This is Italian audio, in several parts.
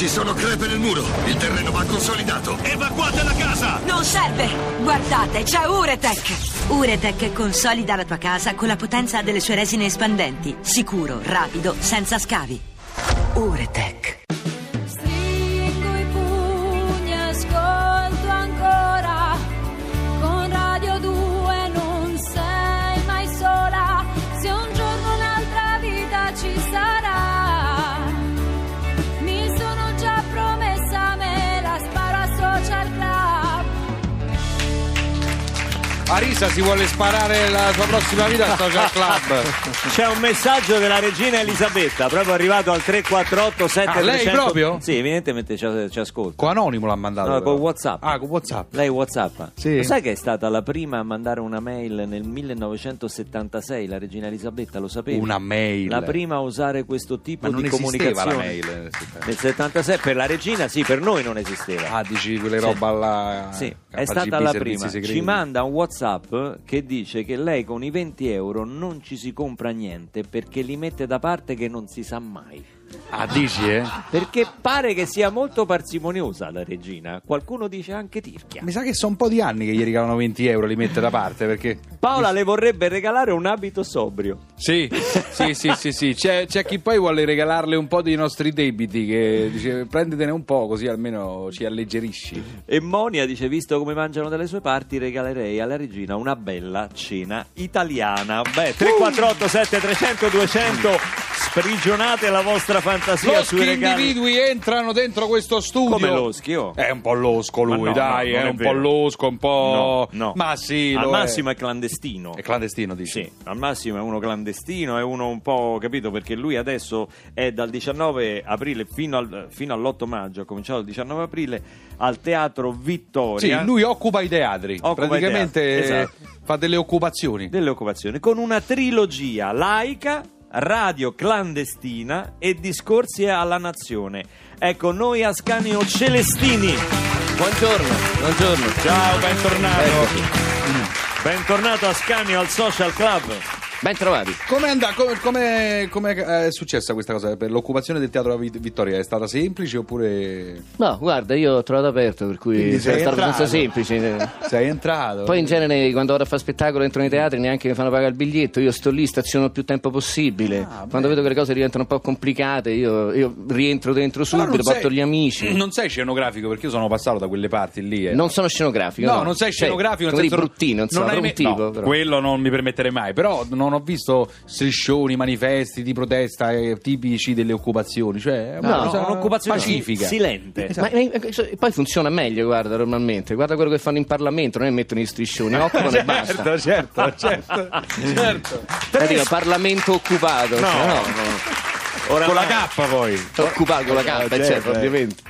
Ci sono crepe nel muro. Il terreno va consolidato. Evacuate la casa! Non serve! Guardate, c'è Uretech! Uretech consolida la tua casa con la potenza delle sue resine espandenti. Sicuro, rapido, senza scavi. Uretech. Arisa si vuole sparare la sua prossima vita al Social Club. C'è un messaggio della regina Elisabetta, proprio arrivato al 348 Ah, lei proprio? Sì, evidentemente ci, ci ascolta. Con Anonimo l'ha mandato. No, però. con WhatsApp. Ah, con WhatsApp. Lei Whatsapp? Sì. Lo sai che è stata la prima a mandare una mail nel 1976, la regina Elisabetta, lo sapevi? Una mail. La prima a usare questo tipo Ma non di esisteva comunicazione. la mail. nel 70. Nel 76 per la regina sì, per noi non esisteva. Ah, dici quelle Sì. roba là. Sì, è KGB, stata la servizi prima. segreti. Ci manda un WhatsApp che dice che lei con i 20 euro non ci si compra niente perché li mette da parte che non si sa mai. Ah, dici, eh? Perché pare che sia molto parsimoniosa la regina. Qualcuno dice anche tirchia. Mi sa che sono un po' di anni che gli regalano 20 euro, li mette da parte perché. Paola le vorrebbe regalare un abito sobrio. Sì, sì, sì, sì, sì. C'è, c'è chi poi vuole regalarle un po' dei nostri debiti che dice prendetene un po' così almeno ci alleggerisci. E Monia dice: Visto come mangiano dalle sue parti, regalerei alla regina una bella cena italiana. Beh, 348 7300 200 sprigionate la vostra fantasia Loschi sui regali. individui entrano dentro questo studio. Come loschi, oh? È un po' losco lui, no, dai, no, è è un vero. po' losco, un po'. No, no. Ma sì, Al massimo è. è clandestino. È clandestino, dici? Sì, al massimo è uno clandestino, è uno un po' capito perché lui adesso è dal 19 aprile fino, al- fino all'8 maggio, ha cominciato il 19 aprile al Teatro Sì, Vittoria. lui occupa i teatri. Occupa i Praticamente teatri, esatto. fa delle occupazioni. delle occupazioni con una trilogia laica, radio clandestina e discorsi alla nazione. Ecco, noi Ascanio Celestini. Buongiorno, buongiorno. Ciao, bentornato. Eccoci. Bentornato Ascanio al Social Club. Ben trovati. Come è andata? Come, come- come è successa questa cosa? Per l'occupazione del teatro Vit- Vittoria è stata semplice oppure No, guarda, io ho trovato aperto, per cui è sei stato abbastanza semplice. sei entrato? Poi in genere quando vado a fare spettacolo entro nei teatri neanche mi fanno pagare il biglietto, io sto lì, staziono il più tempo possibile. Ah, quando vedo che le cose diventano un po' complicate io, io rientro dentro subito, non porto sei- gli amici. Non sei scenografico perché io sono passato da quelle parti lì. eh. Non sono scenografico. No, No, non sei Cioè, scenografico. come di senso- bruttino, insomma, non hai un me- tipo. no, quello non mi permetterei mai. Però non ho visto striscioni, manifesti di protesta eh, tipici delle occupazioni. Cioè, è una No, cosa un'occupazione pacifica. silente. Ma, ma- poi funziona meglio, guarda, normalmente. Guarda quello che fanno in Parlamento, non è mettono gli striscioni, occupano e basta. certo, certo, certo, certo. Eh, dico, Parlamento occupato. No, cioè, no. Ora Con la. K poi. Occupato con la Eh, carta, certo, certo, eh. ovviamente.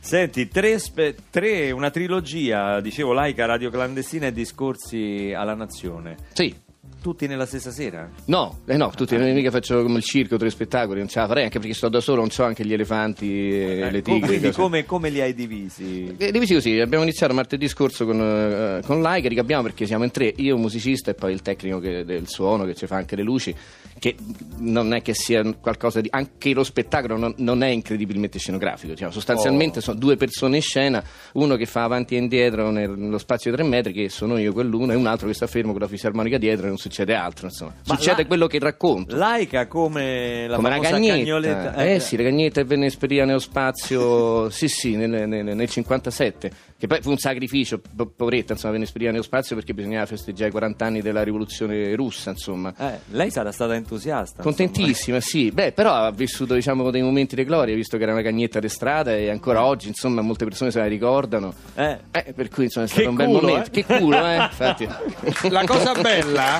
Senti, tre, spe- tre- una trilogia, dicevo, laica, radio clandestina e discorsi alla nazione. Sì. Tutti nella stessa sera? No, eh no, tutti, non mica faccio come il circo, tre spettacoli, non ce la farei, anche perché sto da solo, non so anche gli elefanti e Eh, le tigri. quindi come, come li hai divisi? Eh, Divisi così, abbiamo iniziato martedì scorso con, eh, con Laika, ricapiamo perché siamo in tre, io musicista e poi il tecnico che- del suono che ci fa anche le luci, che non è che sia qualcosa di... anche lo spettacolo non, non è incredibilmente scenografico, diciamo. sostanzialmente sono due persone in scena, uno che fa avanti e indietro nello spazio di tre metri, che sono io quell'uno, e un altro che sta fermo con la fisarmonica dietro non succede altro, insomma. Ma Succede la- quello che racconto. Laica come la come la cagnetta, cagnoletta? eh, sì, la cagnetta venne esperita nello spazio, sì sì, nel, nel, nel 57, che poi fu un sacrificio, po- poveretta, insomma, venne esperita nello spazio perché bisognava festeggiare i 40 anni della rivoluzione russa, insomma. Eh, lei sarà stata entusiasta. Contentissima, sì, beh, però ha vissuto diciamo dei momenti di gloria, visto che era una cagnetta di strada e ancora oggi, insomma, molte persone se la ricordano. Eh. Eh, per cui insomma è stato Che un bel culo, momento. eh? Che culo, eh? Infatti. La cosa bella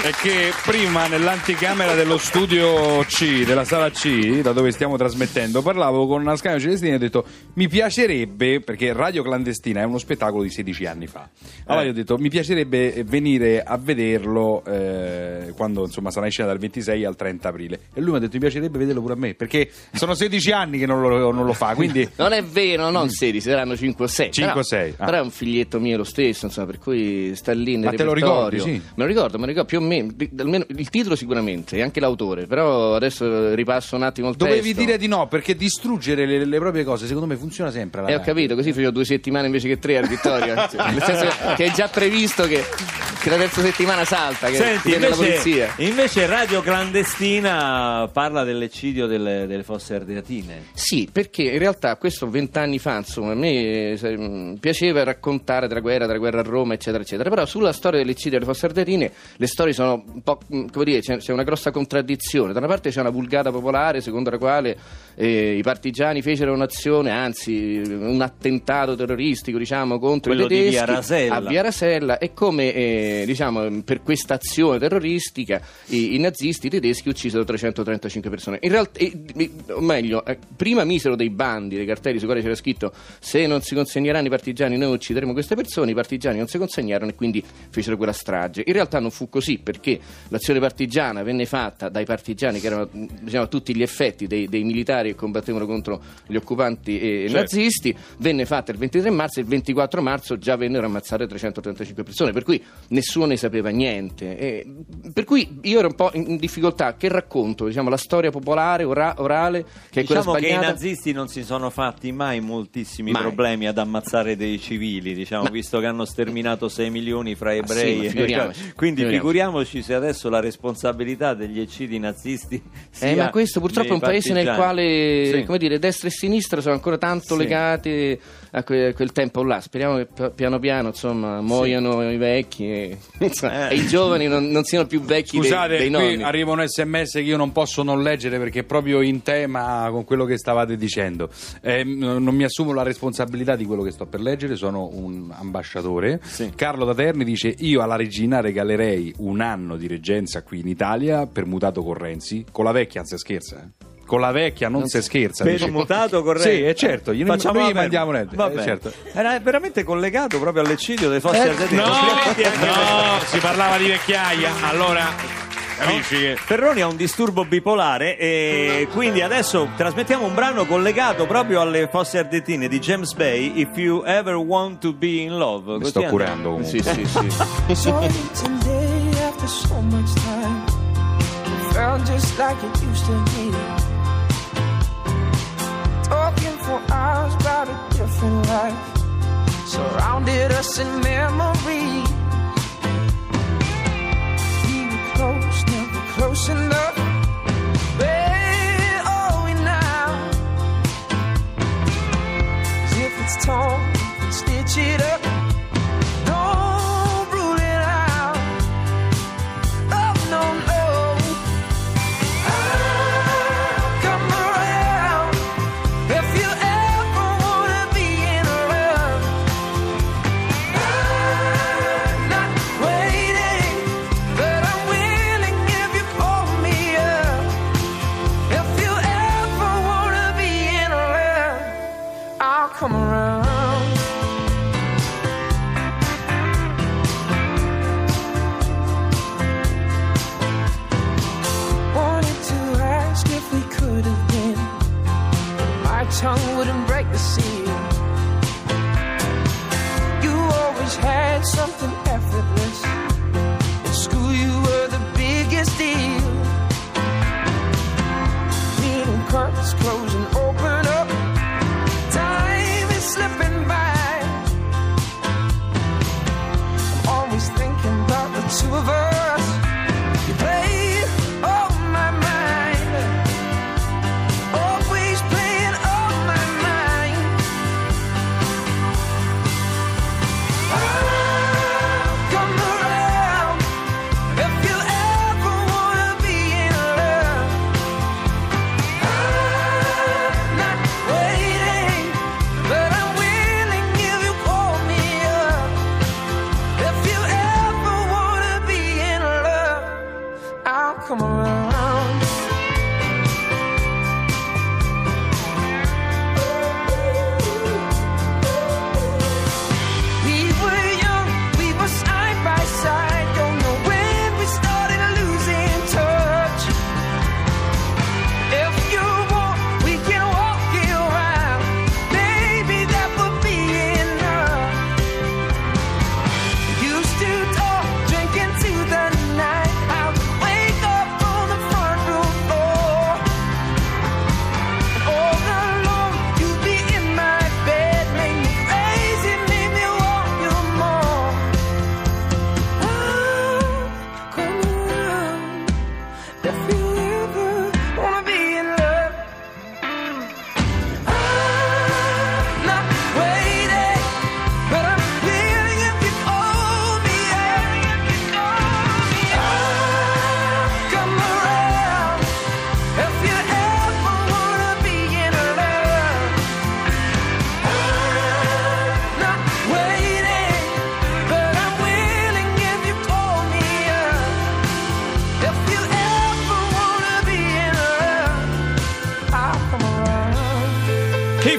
è che prima nell'anticamera dello studio C, della sala C, da dove stiamo trasmettendo, parlavo con Ascanio Celestini e ho detto mi piacerebbe, perché Radio Clandestina è uno spettacolo di 16 anni fa, allora Eh. io ho detto mi piacerebbe venire a vederlo eh, quando insomma sarà in scena dal 26 al 30 aprile e lui mi ha detto mi piacerebbe vederlo pure a me, perché sono 16 anni che non lo, non lo fa, quindi... Non è vero, non 16, saranno 5 o 6. 5 o però, sei, ah. Però è un figlietto mio lo stesso, insomma, per cui sta lì nel Ma te lo ricordi, sì? Me lo ricordo, me lo ricordo più meno, almeno il titolo sicuramente, e anche l'autore, però adesso ripasso un attimo il Dovevi testo. dire di no, perché distruggere le, le proprie cose secondo me funziona sempre. alla Eh, ho capito, così facevo due settimane invece che tre al Vittoria. Cioè, Nel senso che- è già previsto che, che la terza settimana salta, che Senti, viene la invece, polizia. invece Radio Clandestina parla dell'eccidio delle, delle fosse ardeatine. Sì, perché in realtà questo vent'anni fa, insomma, a me eh, piaceva raccontare della guerra, della guerra a Roma, eccetera, eccetera. Però sulla storia dell'eccidio delle fosse ardeatine le storie sono un po', mh, come dire, c'è, c'è una grossa contraddizione. Da una parte c'è una vulgata popolare secondo la quale eh, i partigiani fecero un'azione, anzi un attentato terroristico, diciamo, contro Quello i di tedeschi Via Rasella. a Via Rasella e come, eh, diciamo, per questa azione terroristica i, i nazisti tedeschi uccisero 335 persone. In realtà, eh, eh, o meglio, eh, prima misero dei bandi, dei cartelli sui quali c'era scritto se non si consegneranno i partigiani noi uccideremo queste persone, i partigiani non si consegnarono e quindi fecero quella strage. In realtà non fu così perché l'azione partigiana venne fatta dai partigiani che erano mh, diciamo, a tutti gli effetti dei, dei militari che combattevano contro gli occupanti e Certo. nazisti, venne fatta il 23 marzo e il 24 marzo già vennero ammazzate 335 persone, per cui nessuno ne sapeva niente. E, per cui io ero un po' in difficoltà, che racconto? Diciamo, la storia popolare, ora- orale, che è quella Diciamo che i nazisti non si sono fatti mai moltissimi Mai. problemi ad ammazzare dei civili, diciamo, visto che hanno sterminato 6 milioni fra ebrei. ma e- figuriamoci, Quindi figuriamoci. figuriamoci se adesso la responsabilità degli eccidi nazisti sia Eh, ma questo purtroppo è un dei paese nel partigiani. quale Sì. come dire, destra e sinistra sono ancora tanto Sì. legati a, que- a quel tempo là. Speriamo che pi- piano piano insomma, muoiano i vecchi e, insomma, Eh. e i giovani non, non siano più vecchi dei- Scusate, dei, qui nonni. arriva un sms che io non posso non leggere perché è proprio in tema con quello che stavate dicendo. Eh, non mi assumo la responsabilità di quello che sto per leggere, sono un ambasciatore. Sì. Carlo da Terni dice: Io alla regina regalerei un anno di reggenza qui in Italia per mutato con Renzi. Con la vecchia si scherza, eh. Con la vecchia non, si scherza. Per dice. il mutato corretto. Sì, è certo, gliene- Facciamo noi gli mandiamo Va eh, bene. certo. Era veramente collegato proprio all'eccidio delle fosse Eh, no, no, si parlava di vecchiaia. Allora, che. Ferroni ha un disturbo bipolare e quindi adesso trasmettiamo un brano collegato proprio alle fosse ardeatine di James Bay, If You Ever Want to Be in Love. Mi sto curando comunque. Sì, sì, sì. You today after so much time. Felt just like it used to be. For hours about a different life. Surrounded us in memory. We were close, never close enough.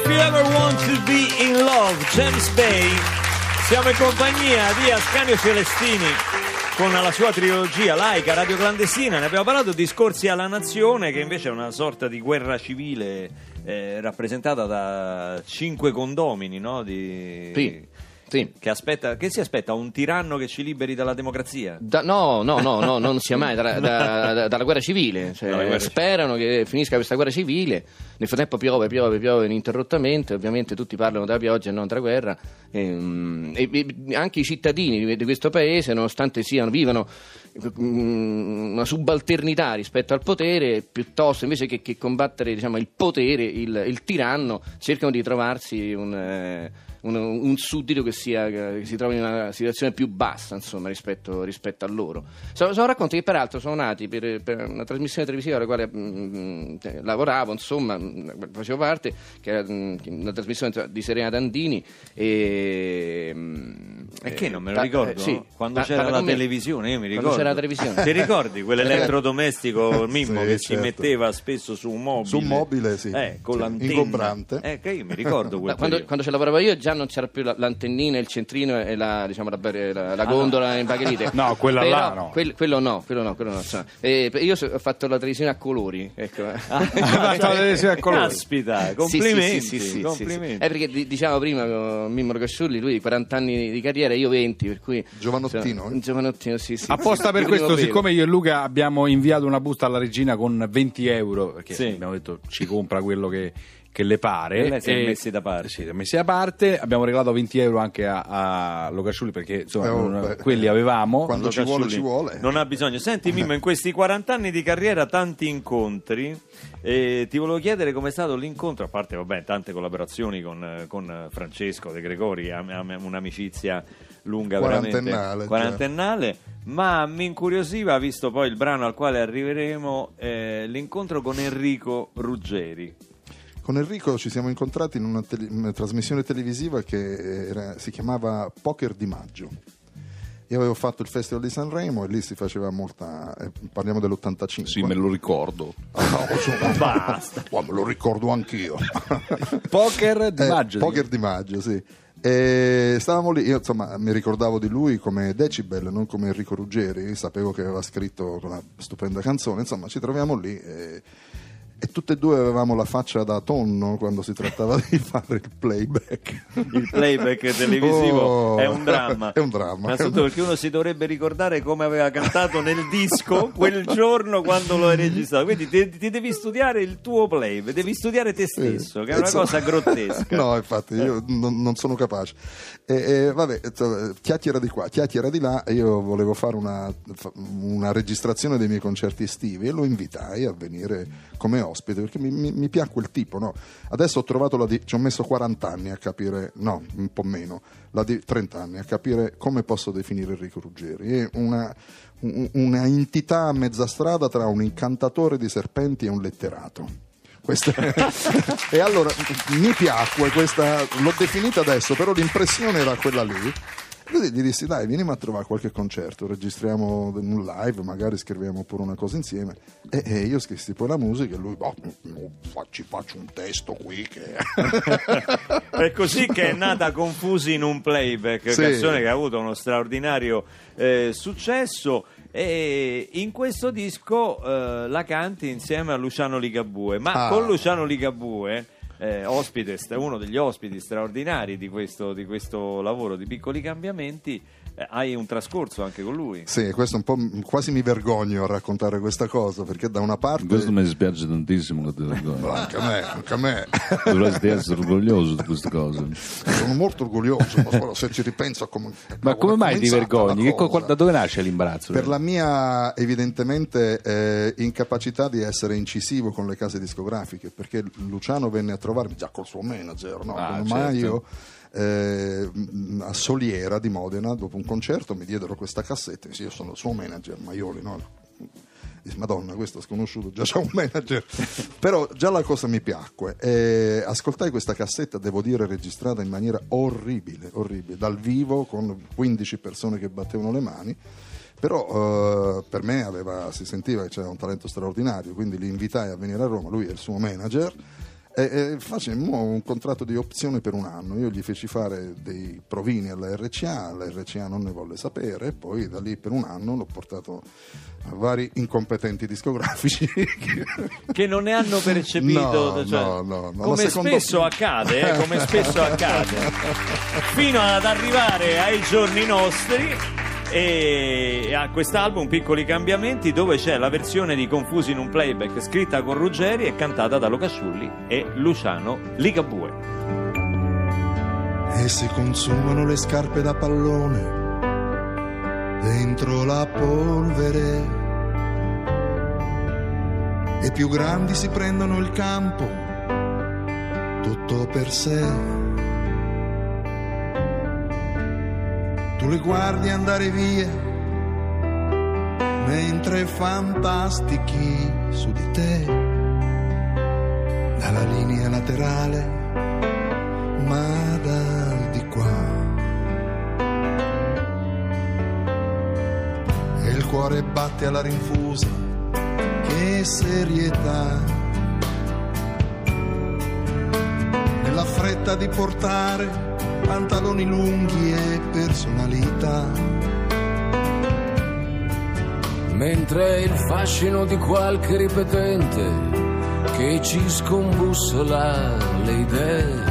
If you ever want to be in love, James Bay. Siamo in compagnia di Ascanio Celestini con la sua trilogia laica, radio clandestina. Ne abbiamo parlato, Discorsi alla Nazione, che invece è una sorta di guerra civile eh, rappresentata da cinque condomini, no? Di... Sì, sì. Che, aspetta, che si aspetta? Un tiranno che ci liberi dalla democrazia? Da- no, no, no, no, non sia mai da- da- da- dalla guerra civile. Cioè, guerra sperano che finisca questa guerra civile. Nel frattempo piove, piove, piove ininterrottamente. Ovviamente tutti parlano della pioggia e non della guerra. Ehm, E, e anche i cittadini di- questo paese, nonostante siano, vivano una subalternità rispetto al potere, piuttosto invece che, che combattere diciamo, il potere, il, il tiranno, cercano di trovarsi un. eh, un, un suddito che, sia, che si trovi in una situazione più bassa insomma, rispetto, rispetto a loro. Sono, sono racconti che peraltro sono nati per, per una trasmissione televisiva alla quale mm, eh, lavoravo, insomma, mm, facevo parte, che era mm, una trasmissione tra- di Serena Dandini. E, mm, E che non me lo eh, ricordo? eh, sì. Quando Ma- c'era ma la come- televisione, io mi Quando ricordo. c'era la televisione. Ti ricordi quell'elettrodomestico Mimmo Sì, che si certo. metteva spesso su un mobile? Su un mobile, sì. Eh, con Sì, l'antenna. ingombrante. Eh, che io mi ricordo quel quando, quando ci lavoravo io già non c'era più la- l'antennina, il centrino e la, diciamo, la, la- la gondola in bagherite. No, quella Però là no. quel- quello no, quello no, quello no. insomma. Eh, io ho fatto la televisione a colori. Ecco. fatto la televisione a colori. Caspita, complimenti, sì, sì, sì, sì, complimenti. sì. Eh, perché di- diciamo prima Mimmo Casciulli, lui 40 anni di carriera, io 20, per cui... Giovanottino, eh? Giovanottino, sì, sì. Apposta per questo, siccome io e Luca abbiamo inviato una busta alla regina con 20 euro, perché Sì. abbiamo detto ci compra quello che, che le pare. E lei si è e- messi da parte. Sì, si è messi da parte. Abbiamo regalato 20 euro anche a, a Locasciulli perché insomma Eh, oh, non- quelli avevamo. Quando ci vuole, ci vuole. Non ha bisogno. Senti Mimmo, in questi 40 anni di carriera tanti incontri. eh, ti volevo chiedere com'è stato l'incontro, a parte vabbè, tante collaborazioni con, con Francesco De Gregori, am- am- un'amicizia lunga veramente Quarantennale, quarantennale, ma mi incuriosiva, visto poi il brano al quale arriveremo, eh, l'incontro con Enrico Ruggeri. Con Enrico ci siamo incontrati in una, tele- una trasmissione televisiva che era- si chiamava Poker di Maggio. Io avevo fatto il Festival di Sanremo e lì si faceva molta. eh, parliamo dell'85. Sì, me lo ricordo. Ah, no, Basta. oh, me lo ricordo anch'io. Poker di Eh, maggio. Poker di Maggio, sì. E stavamo lì, io insomma mi ricordavo di lui come Decibel, non come Enrico Ruggeri, sapevo che aveva scritto una stupenda canzone, insomma ci troviamo lì e, e tutte e due avevamo la faccia da tonno quando si trattava di fare il playback. Il playback televisivo Oh, è un dramma. è un dramma. Innanzitutto perché uno si dovrebbe ricordare come aveva cantato nel disco quel giorno quando lo hai registrato. Quindi ti, ti devi studiare il tuo playback, devi studiare te stesso, che è una Insomma, cosa grottesca. No, infatti, io non, non sono capace. E, e, vabbè, chiacchiera di qua, chiacchiera di là. Io volevo fare una, una registrazione dei miei concerti estivi e lo invitai a venire come ospite perché mi, mi, mi piacque il tipo. No? Adesso ho trovato la. di- ci ho messo 40 anni a capire, no, un po' meno, la di- 30 anni a capire come posso definire Enrico Ruggeri. È una, un- una entità a mezza strada tra un incantatore di serpenti e un letterato. E allora mi piacque questa, l'ho definita adesso, però l'impressione era quella lì. Quindi gli dissi: Dai, vieni a trovare qualche concerto, registriamo un live, magari scriviamo pure una cosa insieme. E, e io scrissi poi la musica e lui, boh, no, fa- ci faccio un testo qui che. È così che è nata Confusi in un playback, Sì. canzone che ha avuto uno straordinario eh, successo. E in questo disco eh, la canti insieme a Luciano Ligabue, ma Ah. con Luciano Ligabue, eh, ospite, uno degli ospiti straordinari di questo, di questo lavoro di piccoli cambiamenti, hai un trascorso anche con lui. Sì, questo un po' quasi mi vergogno a raccontare questa cosa perché da una parte. Questo mi dispiace tantissimo che ti vergogni. Anche a me, anche a me. Dovresti essere orgoglioso di queste cose. Sono molto orgoglioso, ma se ci ripenso a come. Ma come mai ti vergogni? Che co- cosa? da dove nasce l'imbarazzo? Per la mia evidentemente eh, incapacità di essere incisivo con le case discografiche, perché Luciano venne a trovarmi già col suo manager, no? Ah, Con certo. Maio, eh, a Soliera di Modena, dopo un concerto mi diedero questa cassetta, sì, io sono il suo manager, Maioli, no? Madonna, questo è sconosciuto, già c'è un manager. Però già la cosa mi piacque. E ascoltai questa cassetta, devo dire, registrata in maniera orribile, orribile, dal vivo con 15 persone che battevano le mani. Però eh, per me aveva- si sentiva che c'era un talento straordinario, quindi li invitai a venire a Roma, lui è il suo manager. E, e facemmo un contratto di opzione per un anno. Io gli feci fare dei provini alla RCA, la RCA non ne volle sapere, e poi da lì per un anno l'ho portato a vari incompetenti discografici. che non ne hanno percepito No, cioè, no, no, no. come spesso accade eh, come spesso accade fino ad arrivare ai giorni nostri e a quest'album Piccoli Cambiamenti dove c'è la versione di Confusi in un playback scritta con Ruggeri e cantata da Luca Sciulli e Luciano Ligabue e si consumano le scarpe da pallone dentro la polvere e più grandi si prendono il campo tutto per sé. Tu le guardi andare via mentre fantastichi su di te dalla linea laterale ma dal di qua. E il cuore batte alla rinfusa, che serietà. Nella fretta di portare pantaloni lunghi e personalità. mentre il fascino di qualche ripetente che ci scombussola le idee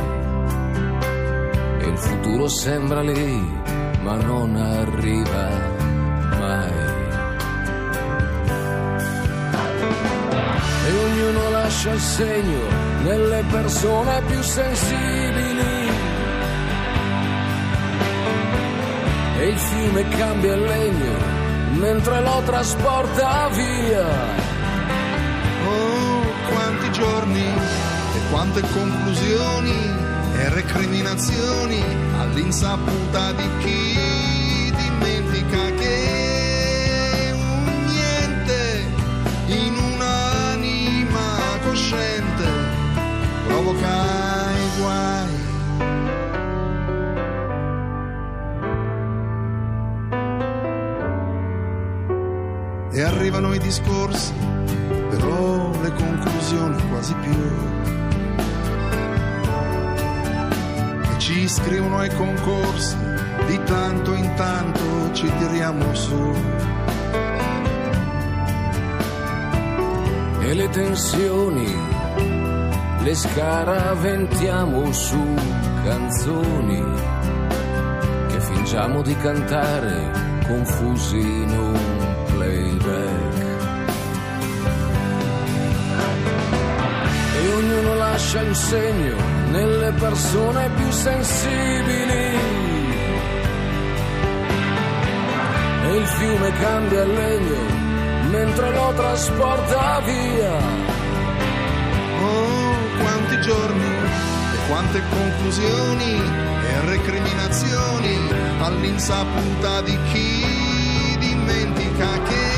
e il futuro sembra lì ma non arriva mai e ognuno lascia il segno nelle persone più sensibili e il fiume cambia il legno mentre lo trasporta via. Oh, quanti giorni e quante conclusioni e recriminazioni all'insaputa di chi dimentica che un niente in un'anima cosciente provoca arrivano i discorsi, però le conclusioni quasi più. E ci iscrivono ai concorsi, di tanto in tanto ci tiriamo su. e le tensioni le scaraventiamo su canzoni che fingiamo di cantare confusi in un lascia il segno nelle persone più sensibili. E il fiume cambia il legno mentre lo trasporta via. Oh, quanti giorni e quante conclusioni e recriminazioni all'insaputa di chi dimentica che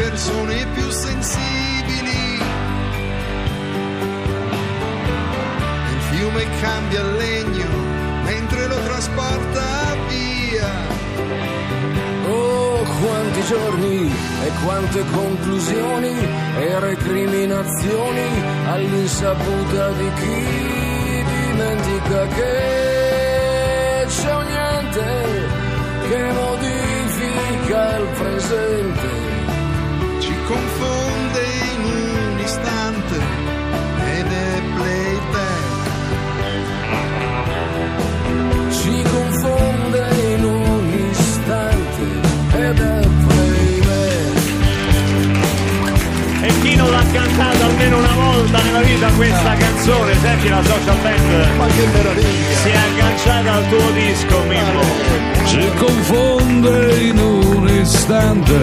persone più sensibili. Il fiume cambia legno mentre lo trasporta via. Oh, quanti giorni e quante conclusioni e recriminazioni all'insaputa di chi dimentica che c'è un niente che modifica il presente. Ci confonde non l'ha cantata almeno una volta nella vita questa canzone senti la social band. Ma che meraviglia! si è agganciata al tuo disco Mimmo. Si confonde in un istante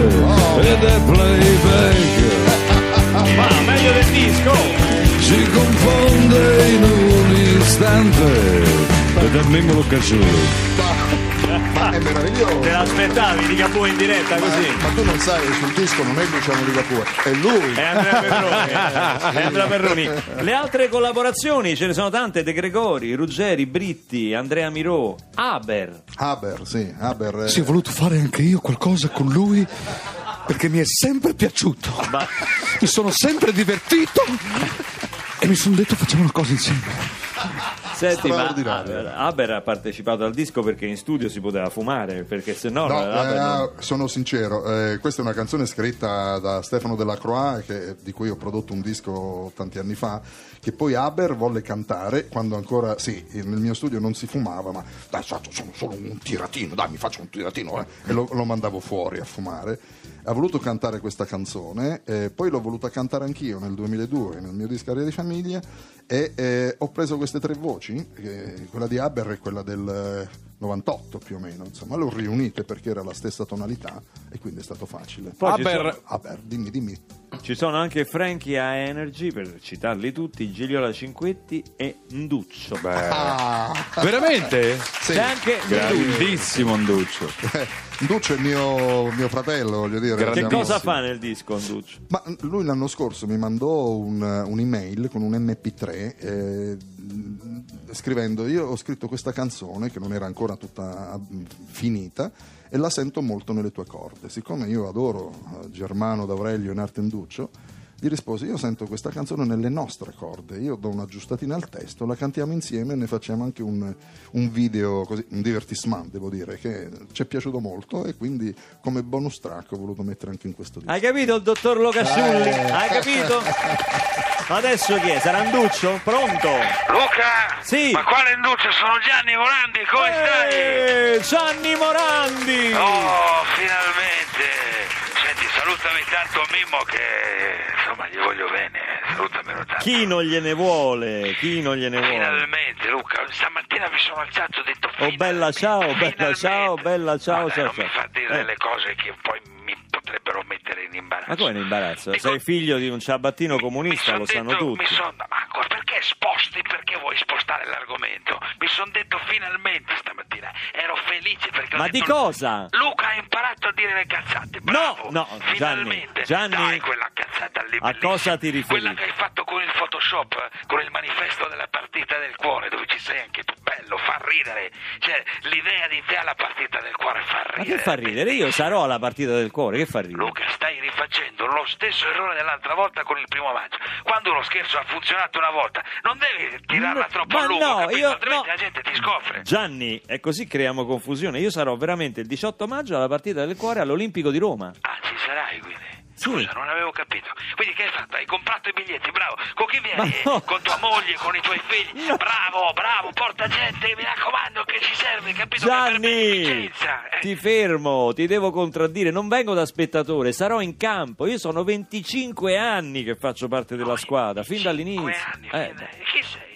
ed è playback. ma meglio del disco. Si confonde in un istante ed è Mimmo È meraviglioso. Te l'aspettavi, Ligabue in diretta Ma, così? ma tu non sai, sul disco non è Luciano Ligabue, è lui. È Andrea Perroni. eh. È Andrea Perroni. Le altre collaborazioni ce ne sono tante: De Gregori, Ruggeri, Britti, Andrea Mirò, Aber. Haber, sì, Haber. eh, Sì, ho voluto fare anche io qualcosa con lui perché mi è sempre piaciuto. Mi sono sempre divertito e mi sono detto facciamo una cosa insieme. Senti, ma Straordinario. Aber, Aber ha partecipato al disco perché in studio si poteva fumare, perché se no, No, Aber eh, non- sono sincero, eh, questa è una canzone scritta da Stefano Delacroix, che- di cui ho prodotto un disco tanti anni fa, che poi Haber volle cantare quando ancora, sì, nel mio studio non si fumava, ma dai, sono solo un tiratino, dai, mi faccio un tiratino, eh, e lo, lo mandavo fuori a fumare. Ha voluto cantare questa canzone, eh, poi l'ho voluta cantare anch'io nel 2002 nel mio disco Aria di Famiglia e eh, ho preso queste tre voci, eh, quella di Haber e quella del eh, 98 più o meno, insomma, le ho riunite perché era la stessa tonalità e quindi è stato facile. Poi ci Aber- sono- Haber, dimmi, dimmi. Ci sono anche Frankie a Energy, per citarli tutti, Gigliola Cinquetti e Nduccio. Ah, Veramente? sì. C'è anche Grandissimo Anduccio. Duccio è mio, mio fratello, voglio dire. Che abbiamo- cosa fa nel disco Nduccio? Ma lui l'anno scorso mi mandò un, un'email con un MP3 eh, scrivendo io ho scritto questa canzone che non era ancora tutta finita e la sento molto nelle tue corde. Siccome io adoro eh, Germano D'Aurelio e Nartenduccio, gli risposi io sento questa canzone nelle nostre corde, io do un'aggiustatina al testo, la cantiamo insieme e ne facciamo anche un, un video, così, un divertissement devo dire, che ci è piaciuto molto e quindi come bonus track ho voluto mettere anche in questo disco. Hai capito il dottor Locasciulli? Eh. Hai capito? Adesso chi è? Sarà Nduccio? Pronto? Luca! Sì. Ma quale indulto? Sono Gianni Morandi, come stai? Eh, Gianni Morandi! Oh, finalmente! Tanto Mimmo che insomma gli voglio bene, salutamelo tanto. Chi non gliene vuole? Chi non gliene vuole? Finalmente, Luca, stamattina mi sono alzato e ho detto Oh bella ciao, bella ciao, bella ciao, Vabbè, ciao, non ciao. mi fa dire Eh. delle cose che poi mi potrebbero mettere in imbarazzo. Ma come in imbarazzo? Dico- Sei figlio di un ciabattino comunista, lo sanno detto- tutti. Mi son, ma ancora perché sposti? Perché vuoi spostare l'argomento? Mi sono detto finalmente stamattina. Ero felice perché Ma di detto, cosa? Luca ha imparato dire le cazzate. Bravo. no, Gianni, finalmente. Gianni, Dai, quella cazzata lì. a cosa ti Quella riferisci? che hai fatto con il Photoshop, con il manifesto della partita del cuore, dove ci sei anche tu. Bello, fa ridere. Cioè, l'idea di te alla partita del cuore fa Ma ridere. che fa ridere? Io sarò alla partita del cuore, che fa ridere? Luca, stai rifacendo lo stesso errore dell'altra volta con il primo maggio. Quando uno scherzo ha funzionato una volta, non devi tirarla No, troppo ma a lungo, no, capito? io- altrimenti no. la gente ti scopre. Gianni, e così creiamo confusione. Io sarò veramente il 18 maggio alla partita del cuore all'Olimpico di Roma. Ah, ci sarai quindi. Sì. Scusa, non avevo capito. Quindi che hai fatto? Hai comprato i biglietti, bravo. Con chi vieni? No. Con tua moglie, con i tuoi figli? No. Bravo, bravo, porta gente, mi raccomando, che ci serve, capito? Gianni. Eh, ti fermo, ti devo contraddire. Non vengo da spettatore, sarò in campo. Io sono 25 anni che faccio parte della squadra, fin dall'inizio. Anni, Eh, chi sei?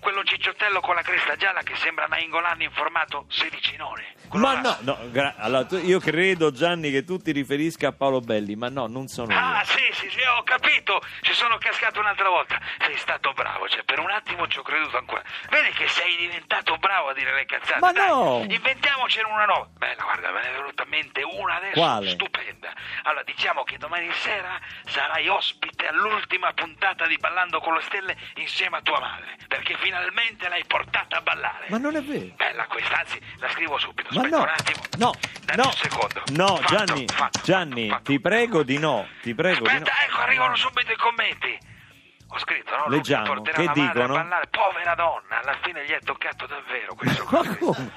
Quello cicciottello con la cresta gialla che sembra Nainggolan in formato sedicinone. Ma no, no gra- allora, tu- io credo Gianni che tu ti riferisca a Paolo Belli, ma no, non sono Ah, io. sì, sì, sì, ho capito. Ci sono cascato un'altra volta. Sei stato bravo, cioè per un attimo ci ho creduto ancora. Vedi che sei diventato bravo a dire le cazzate. Ma Dai, no! Inventiamocene una nuova. Bella, guarda, me ne è venuta in mente una adesso Quale? stupenda. Allora, diciamo che domani sera sarai ospite all'ultima puntata di Ballando con le Stelle insieme a tua madre. Perché finalmente l'hai portata a ballare. Ma non è vero. Bella questa, anzi, la scrivo subito. Ma Aspetta no, un attimo. no, Dammi no, un secondo. no, Fatto, Gianni, fatto, Gianni, fatto, ti prego di no, ti prego di no. Aspetta, ecco, arrivano subito i commenti. Ho scritto, no? Leggiamo, che dicono? Ballare. Povera donna, alla fine gli è toccato davvero questo. Ma come?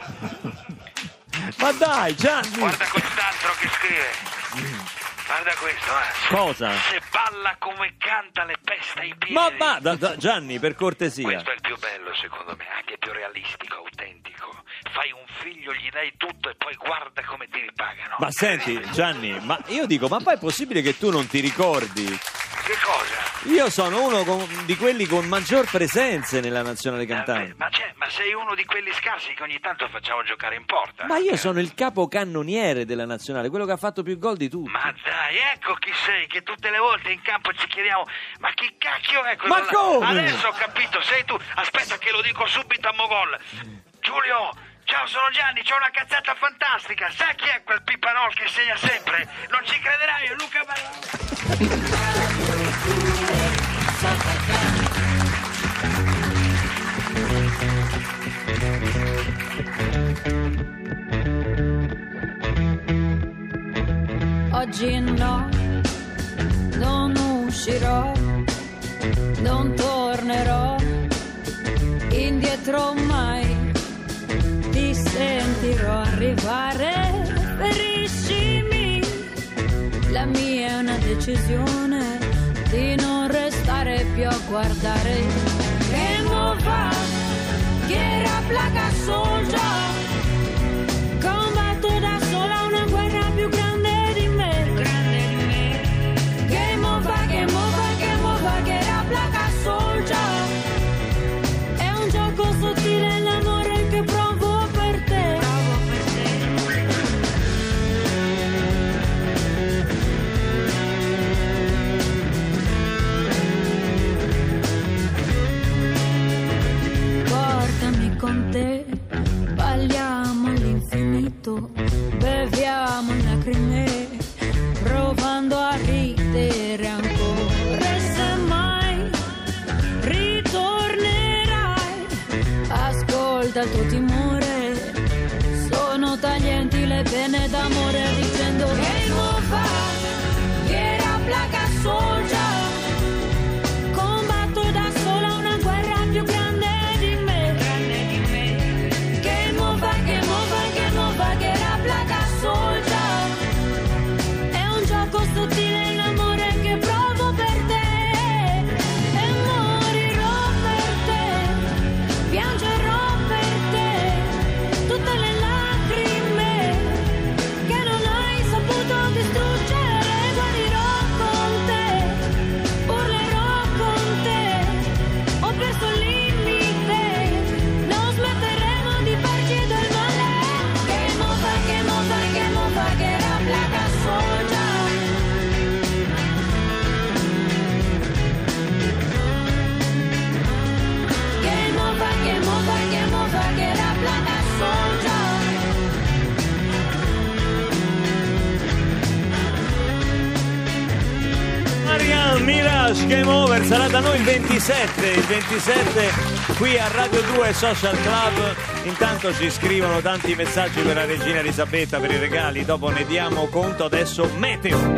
Ma dai, Gianni! Guarda quest'altro che scrive. Guarda questo, eh. Cosa? Se balla come canta le pesta i piedi. Ma va, Gianni, per cortesia. Questo è il più bello, secondo me, anche più realistico, autentico. Fai un figlio, gli dai tutto e poi guarda come ti ripagano. Ma senti, Gianni, ma io dico, ma poi è possibile che tu non ti ricordi? Che cosa? Io sono uno con- di quelli con maggior presenze nella nazionale Eh, cantante. ma, c'è- ma sei uno di quelli scarsi che ogni tanto facciamo giocare in porta. Ma io sono il capocannoniere della nazionale, quello che ha fatto più gol di tutti. Ma dai, ecco chi sei, che tutte le volte in campo ci chiediamo, ma chi cacchio è quello Ma là? come? Adesso ho capito, sei tu. Aspetta che lo dico subito a Mogol. Giulio, Ciao, sono Gianni, c'ho una cazzata fantastica. Sai chi è quel pipparol che segna sempre? Non ci crederai, è Luca Barone. Oggi no fare, feriscimi. La mia è una decisione di non restare più a guardare. Che mo fa, che era placa. 27, il 27 qui a Radio 2 Social Club. Intanto ci scrivono tanti messaggi per la regina Elisabetta per i regali, dopo ne diamo conto adesso Meteo.